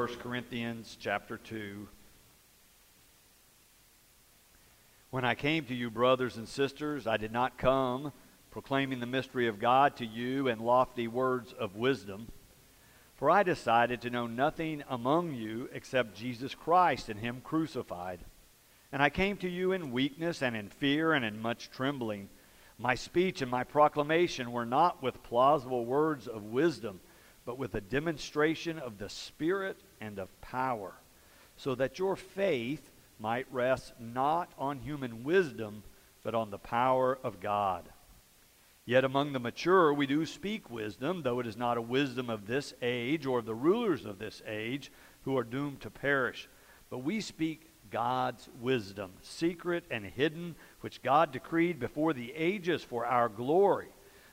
1 Corinthians chapter 2. When I came to you, brothers and sisters, I did not come proclaiming the mystery of God to you in lofty words of wisdom. For I decided to know nothing among you except Jesus Christ and Him crucified. And I came to you in weakness and in fear and in much trembling. My speech and my proclamation were not with plausible words of wisdom, but with a demonstration of the Spirit and of power, so that your faith might rest not on human wisdom, but on the power of God. Yet among the mature we do speak wisdom, though it is not a wisdom of this age or of the rulers of this age who are doomed to perish. But we speak God's wisdom, secret and hidden, which God decreed before the ages for our glory.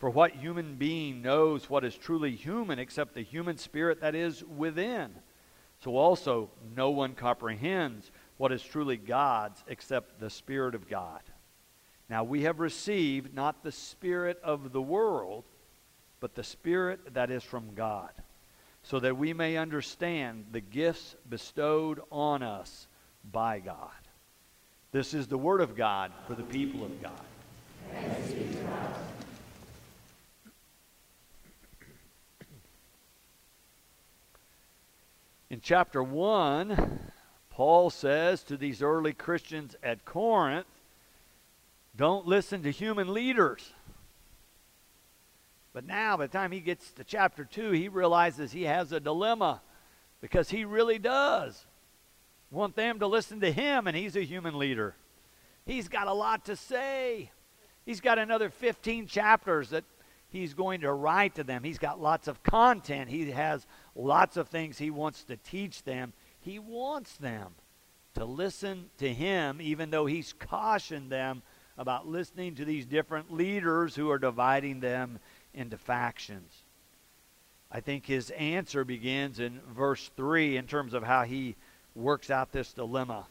For what human being knows what is truly human except the human spirit that is within? So also no one comprehends what is truly God's except the Spirit of God. Now we have received not the Spirit of the world, but the Spirit that is from God, so that we may understand the gifts bestowed on us by God. This is the Word of God for the people of God. In chapter 1, Paul says to these early Christians at Corinth, don't listen to human leaders. But now, by the time he gets to chapter 2, he realizes he has a dilemma because he really does want them to listen to him, and he's a human leader. He's got a lot to say. He's got another 15 chapters that he's going to write to them. He's got lots of content. He has lots of things he wants to teach them. He wants them to listen to him, even though he's cautioned them about listening to these different leaders who are dividing them into factions. I think his answer begins in verse 3 in terms of how he works out this dilemma.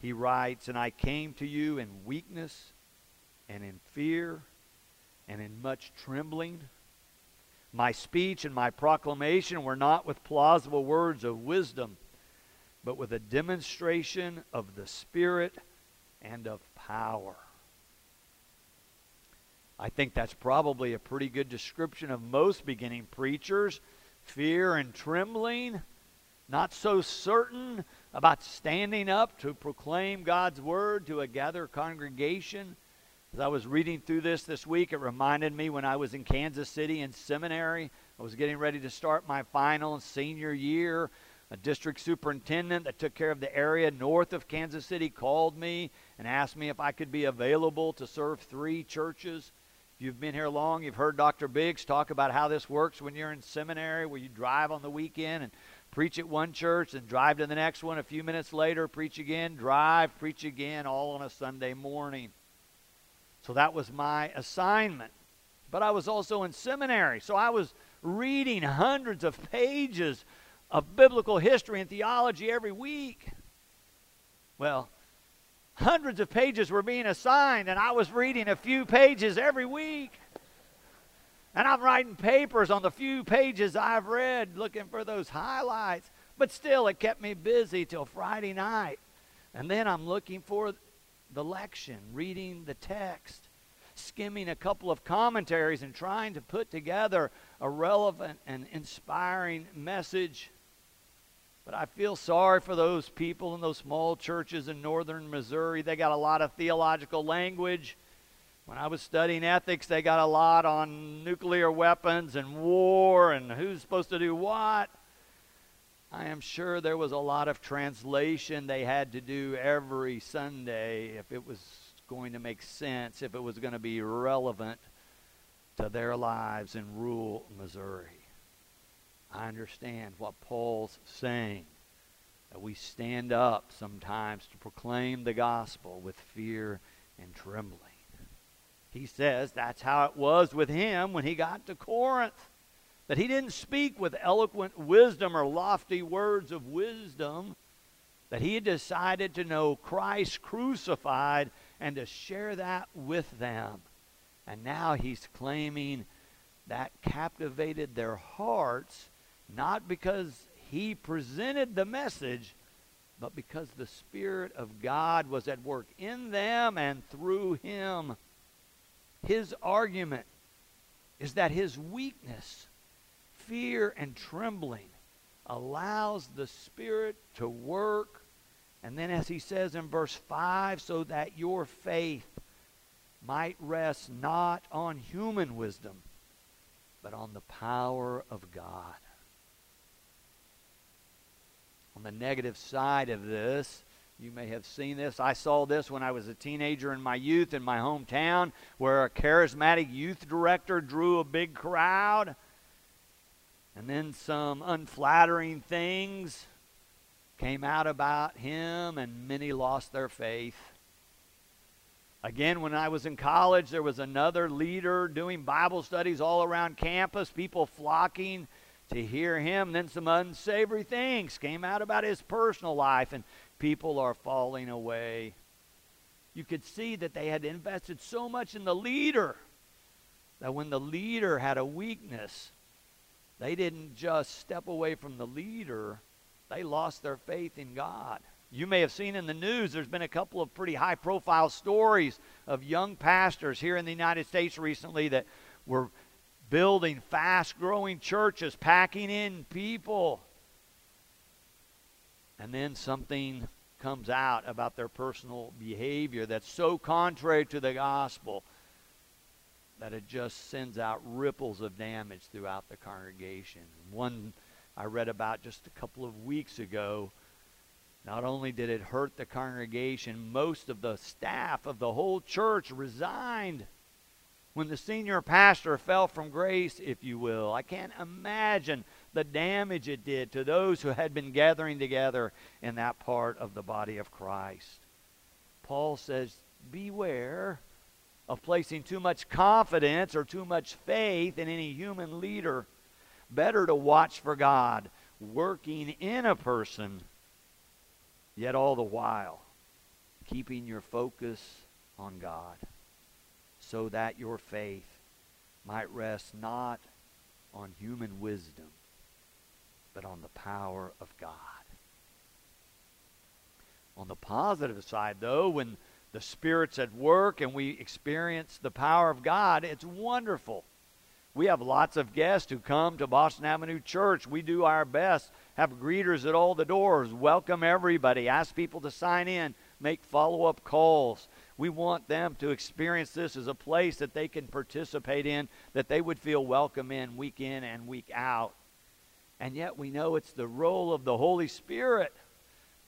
He writes, And I came to you in weakness and in fear and in much trembling. My speech and my proclamation were not with plausible words of wisdom, but with a demonstration of the Spirit and of power. I think that's probably a pretty good description of most beginning preachers. Fear and trembling, not so certain about standing up to proclaim God's word to a gathered congregation. As I was reading through this this week, it reminded me when I was in Kansas City in seminary. I was getting ready to start my final senior year a district superintendent that took care of the area north of Kansas City called me and asked me if I could be available to serve three churches. If you've been here long, you've heard Dr. Biggs talk about how this works when you're in seminary, where you drive on the weekend and preach at one church, and drive to the next one a few minutes later, preach again, drive, preach again, all on a Sunday morning. So that was my assignment. But I was also in seminary, so I was reading hundreds of pages of biblical history and theology every week. Well, hundreds of pages were being assigned, and I was reading a few pages every week. And I'm writing papers on the few pages I've read, looking for those highlights. But still, it kept me busy till Friday night. And then I'm looking for the lection, reading the text, skimming a couple of commentaries, and trying to put together a relevant and inspiring message but I feel sorry for those people in those small churches in northern Missouri. They got a lot of theological language. When I was studying ethics, they got a lot on nuclear weapons and war and who's supposed to do what. I am sure there was a lot of translation they had to do every Sunday if it was going to make sense, if it was going to be relevant to their lives in rural Missouri. I understand what Paul's saying. that we stand up sometimes to proclaim the gospel with fear and trembling. He says that's how it was with him when he got to Corinth. That he didn't speak with eloquent wisdom or lofty words of wisdom. That he had decided to know Christ crucified and to share that with them. And now he's claiming that captivated their hearts, not because he presented the message, but because the Spirit of God was at work in them and through him. His argument is that his weakness, fear, and trembling allows the Spirit to work. And then, as he says in verse 5, so that your faith might rest not on human wisdom, but on the power of God. On the negative side of this, you may have seen this. I saw this when I was a teenager in my youth in my hometown, where a charismatic youth director drew a big crowd. And then some unflattering things came out about him, and many lost their faith. Again, when I was in college, there was another leader doing Bible studies all around campus, people flocking to hear him. Then some unsavory things came out about his personal life, and people are falling away. You could see that they had invested so much in the leader that when the leader had a weakness, they didn't just step away from the leader, they lost their faith in God. You may have seen in the news, there's been a couple of pretty high profile stories of young pastors here in the United States recently that were building fast growing churches, packing in people. And then something comes out about their personal behavior that's so contrary to the gospel that it just sends out ripples of damage throughout the congregation. One I read about just a couple of weeks ago not only did it hurt the congregation, most of the staff of the whole church resigned when the senior pastor fell from grace, if you will. I can't imagine the damage it did to those who had been gathering together in that part of the body of Christ. Paul says, Beware of placing too much confidence or too much faith in any human leader. Better to watch for God working in a person Yet all the while, keeping your focus on God, so that your faith might rest not on human wisdom, but on the power of God. On the positive side, though, when the Spirit's at work and we experience the power of God, it's wonderful. We have lots of guests who come to Boston Avenue Church. We do our best have greeters at all the doors, welcome everybody, ask people to sign in, make follow up calls. We want them to experience this as a place that they can participate in, that they would feel welcome in week in and week out. And yet we know it's the role of the Holy Spirit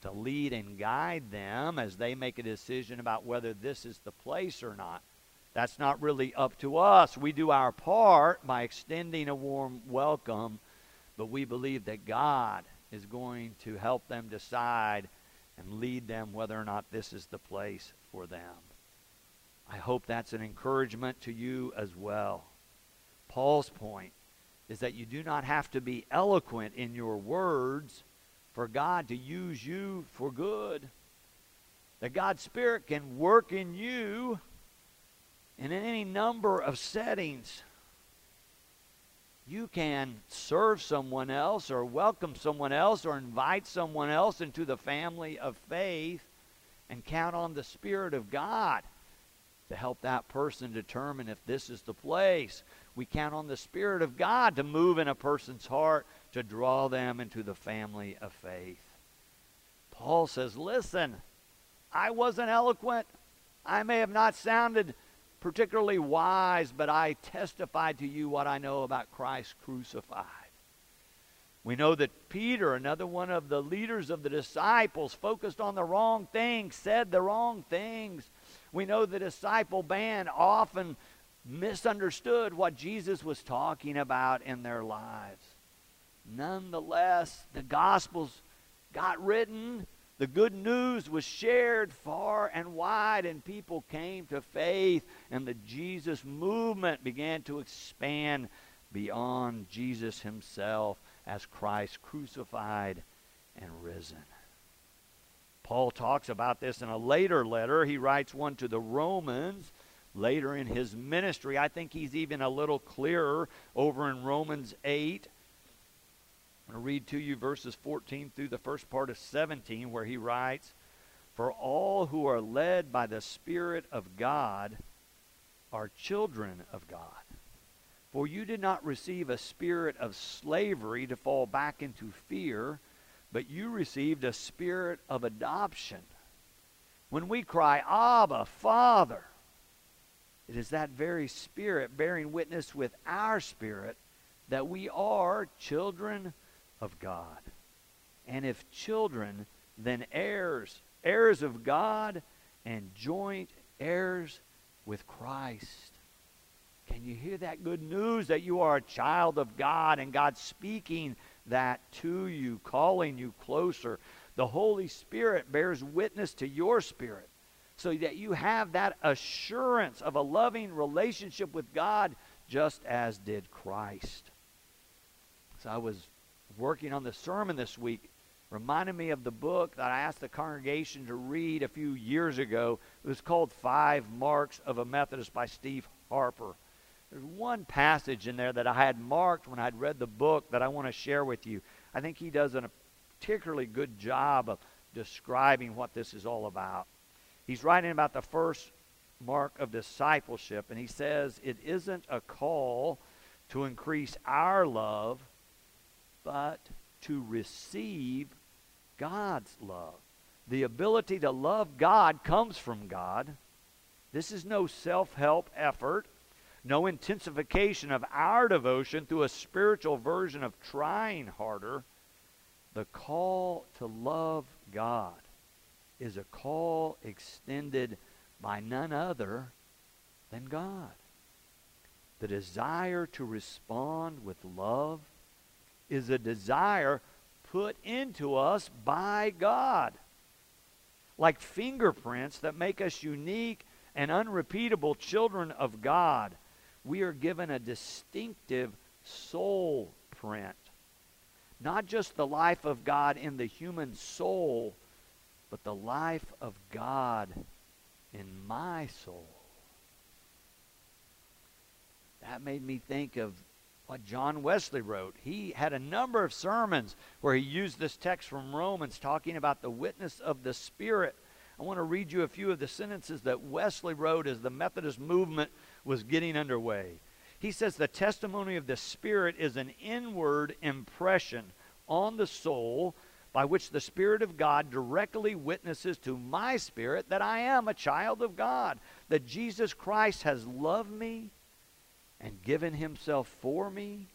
to lead and guide them as they make a decision about whether this is the place or not. That's not really up to us. We do our part by extending a warm welcome but we believe that God is going to help them decide and lead them whether or not this is the place for them. I hope that's an encouragement to you as well. Paul's point is that you do not have to be eloquent in your words for God to use you for good. That God's Spirit can work in you and in any number of settings you can serve someone else or welcome someone else or invite someone else into the family of faith and count on the Spirit of God to help that person determine if this is the place. We count on the Spirit of God to move in a person's heart to draw them into the family of faith. Paul says, Listen, I wasn't eloquent. I may have not sounded particularly wise, but I testified to you what I know about Christ crucified. We know that Peter, another one of the leaders of the disciples, focused on the wrong things, said the wrong things. We know the disciple band often misunderstood what Jesus was talking about in their lives. Nonetheless, the Gospels got written, the good news was shared far and wide, and people came to faith, and the Jesus movement began to expand beyond Jesus himself as Christ crucified and risen. Paul talks about this in a later letter. He writes one to the Romans later in his ministry. I think he's even a little clearer over in Romans 8. I'm going to read to you verses 14 through the first part of 17, where he writes, For all who are led by the Spirit of God are children of God. For you did not receive a spirit of slavery to fall back into fear, but you received a spirit of adoption. When we cry, Abba, Father, it is that very spirit bearing witness with our spirit that we are children of God. And if children, then heirs, heirs of God and joint heirs with Christ. Can you hear that good news that you are a child of God and God speaking that to you, calling you closer? The Holy Spirit bears witness to your spirit so that you have that assurance of a loving relationship with God just as did Christ. So I was working on the sermon this week reminded me of the book that I asked the congregation to read a few years ago. It was called Five Marks of a Methodist by Steve Harper. There's one passage in there that I had marked when I'd read the book that I want to share with you. I think he does a particularly good job of describing what this is all about. He's writing about the first mark of discipleship, and he says it isn't a call to increase our love but to receive God's love. The ability to love God comes from God. This is no self help effort, no intensification of our devotion through a spiritual version of trying harder. The call to love God is a call extended by none other than God. The desire to respond with love is a desire put into us by God. Like fingerprints that make us unique and unrepeatable children of God, we are given a distinctive soul print. Not just the life of God in the human soul, but the life of God in my soul. That made me think of what John Wesley wrote. He had a number of sermons where he used this text from Romans talking about the witness of the Spirit. I want to read you a few of the sentences that Wesley wrote as the Methodist movement was getting underway. He says, The testimony of the Spirit is an inward impression on the soul by which the Spirit of God directly witnesses to my spirit that I am a child of God, that Jesus Christ has loved me and given himself for me,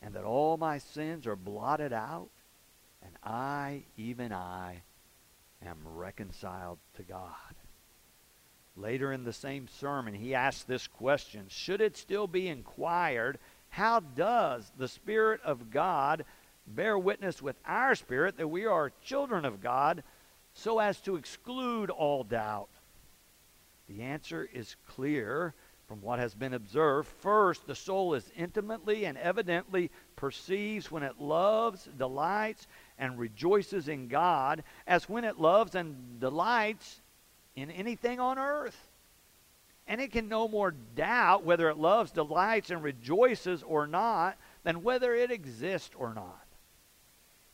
and that all my sins are blotted out, and I, even I, am reconciled to God. Later in the same sermon, he asked this question Should it still be inquired, how does the Spirit of God bear witness with our spirit that we are children of God so as to exclude all doubt? The answer is clear from what has been observed. First, the soul is intimately and evidently perceives when it loves, delights, and rejoices in God as when it loves and delights in anything on earth. And it can no more doubt whether it loves, delights, and rejoices or not than whether it exists or not.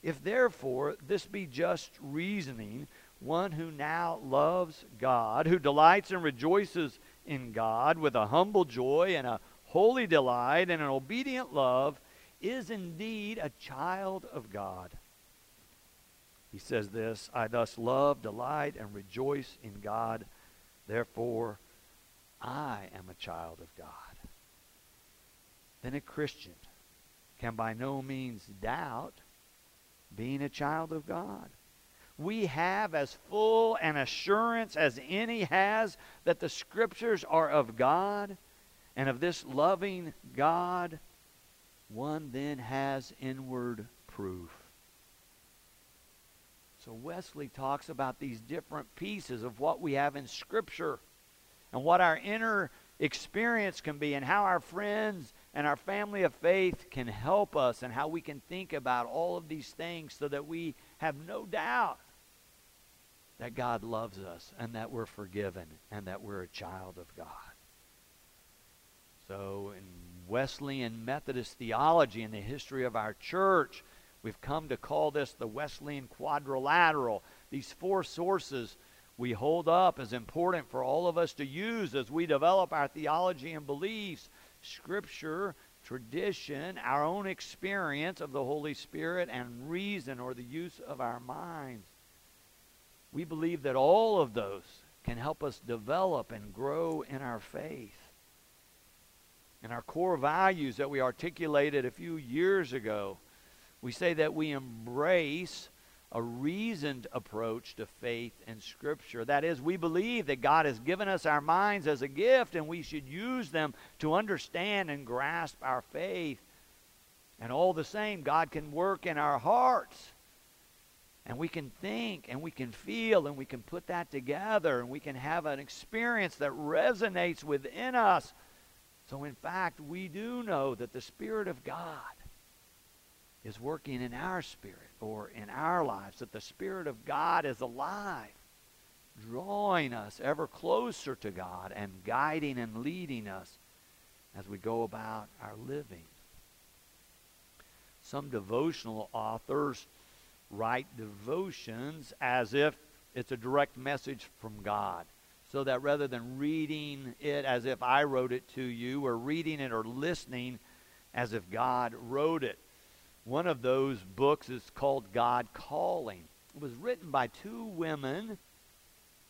If therefore this be just reasoning, one who now loves God, who delights and rejoices in God with a humble joy and a holy delight and an obedient love is indeed a child of God. He says this I thus love, delight, and rejoice in God. Therefore, I am a child of God. Then a Christian can by no means doubt being a child of God we have as full an assurance as any has that the Scriptures are of God and of this loving God, one then has inward proof. So Wesley talks about these different pieces of what we have in Scripture and what our inner experience can be and how our friends and our family of faith can help us and how we can think about all of these things so that we have no doubt that God loves us and that we're forgiven and that we're a child of God. So, in Wesleyan Methodist theology and the history of our church, we've come to call this the Wesleyan quadrilateral. These four sources we hold up as important for all of us to use as we develop our theology and beliefs Scripture, tradition, our own experience of the Holy Spirit, and reason or the use of our minds. We believe that all of those can help us develop and grow in our faith. And our core values that we articulated a few years ago, we say that we embrace a reasoned approach to faith and Scripture. That is, we believe that God has given us our minds as a gift and we should use them to understand and grasp our faith. And all the same, God can work in our hearts. And we can think and we can feel and we can put that together and we can have an experience that resonates within us. So, in fact, we do know that the Spirit of God is working in our spirit or in our lives, that the Spirit of God is alive, drawing us ever closer to God and guiding and leading us as we go about our living. Some devotional authors write devotions as if it's a direct message from God. So that rather than reading it as if I wrote it to you, or reading it or listening as if God wrote it. One of those books is called God Calling. It was written by two women,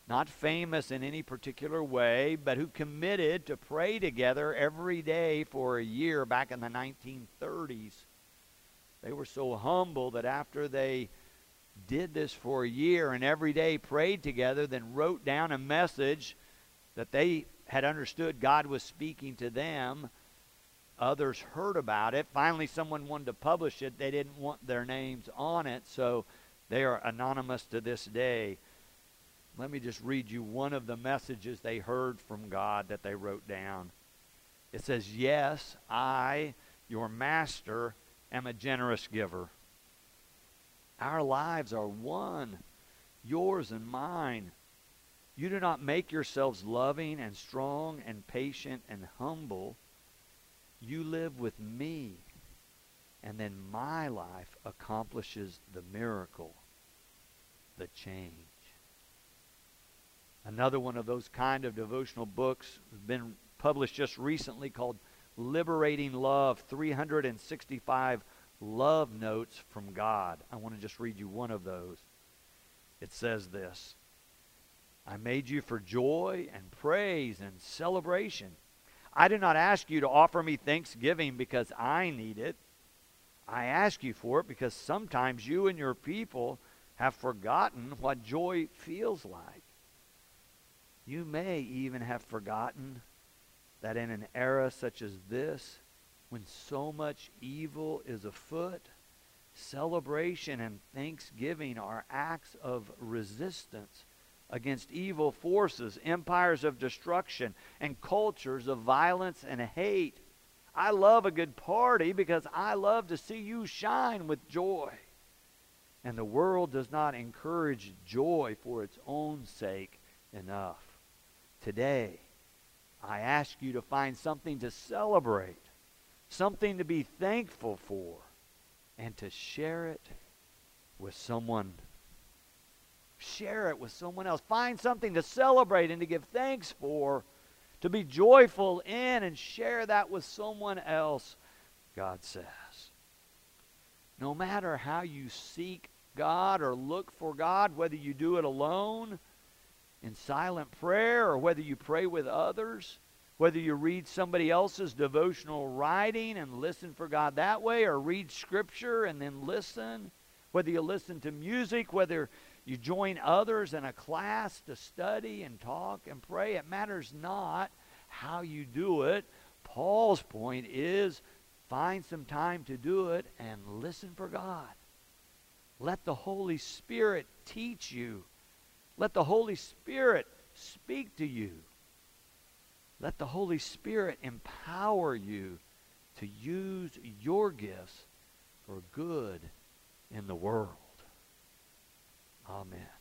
not famous in any particular way, but who committed to pray together every day for a year back in the 1930s. They were so humble that after they did this for a year and every day prayed together, then wrote down a message that they had understood God was speaking to them Others heard about it. Finally, someone wanted to publish it. They didn't want their names on it, so they are anonymous to this day. Let me just read you one of the messages they heard from God that they wrote down. It says, Yes, I, your master, am a generous giver. Our lives are one, yours and mine. You do not make yourselves loving and strong and patient and humble you live with me, and then my life accomplishes the miracle, the change. Another one of those kind of devotional books has been published just recently called Liberating Love 365 Love Notes from God. I want to just read you one of those. It says this I made you for joy and praise and celebration. I do not ask you to offer me thanksgiving because I need it. I ask you for it because sometimes you and your people have forgotten what joy feels like. You may even have forgotten that in an era such as this, when so much evil is afoot, celebration and thanksgiving are acts of resistance against evil forces, empires of destruction, and cultures of violence and hate. I love a good party because I love to see you shine with joy. And the world does not encourage joy for its own sake enough. Today, I ask you to find something to celebrate, something to be thankful for, and to share it with someone Share it with someone else. Find something to celebrate and to give thanks for, to be joyful in, and share that with someone else, God says. No matter how you seek God or look for God, whether you do it alone in silent prayer or whether you pray with others, whether you read somebody else's devotional writing and listen for God that way or read Scripture and then listen, whether you listen to music, whether you join others in a class to study and talk and pray. It matters not how you do it. Paul's point is find some time to do it and listen for God. Let the Holy Spirit teach you. Let the Holy Spirit speak to you. Let the Holy Spirit empower you to use your gifts for good in the world. Amen.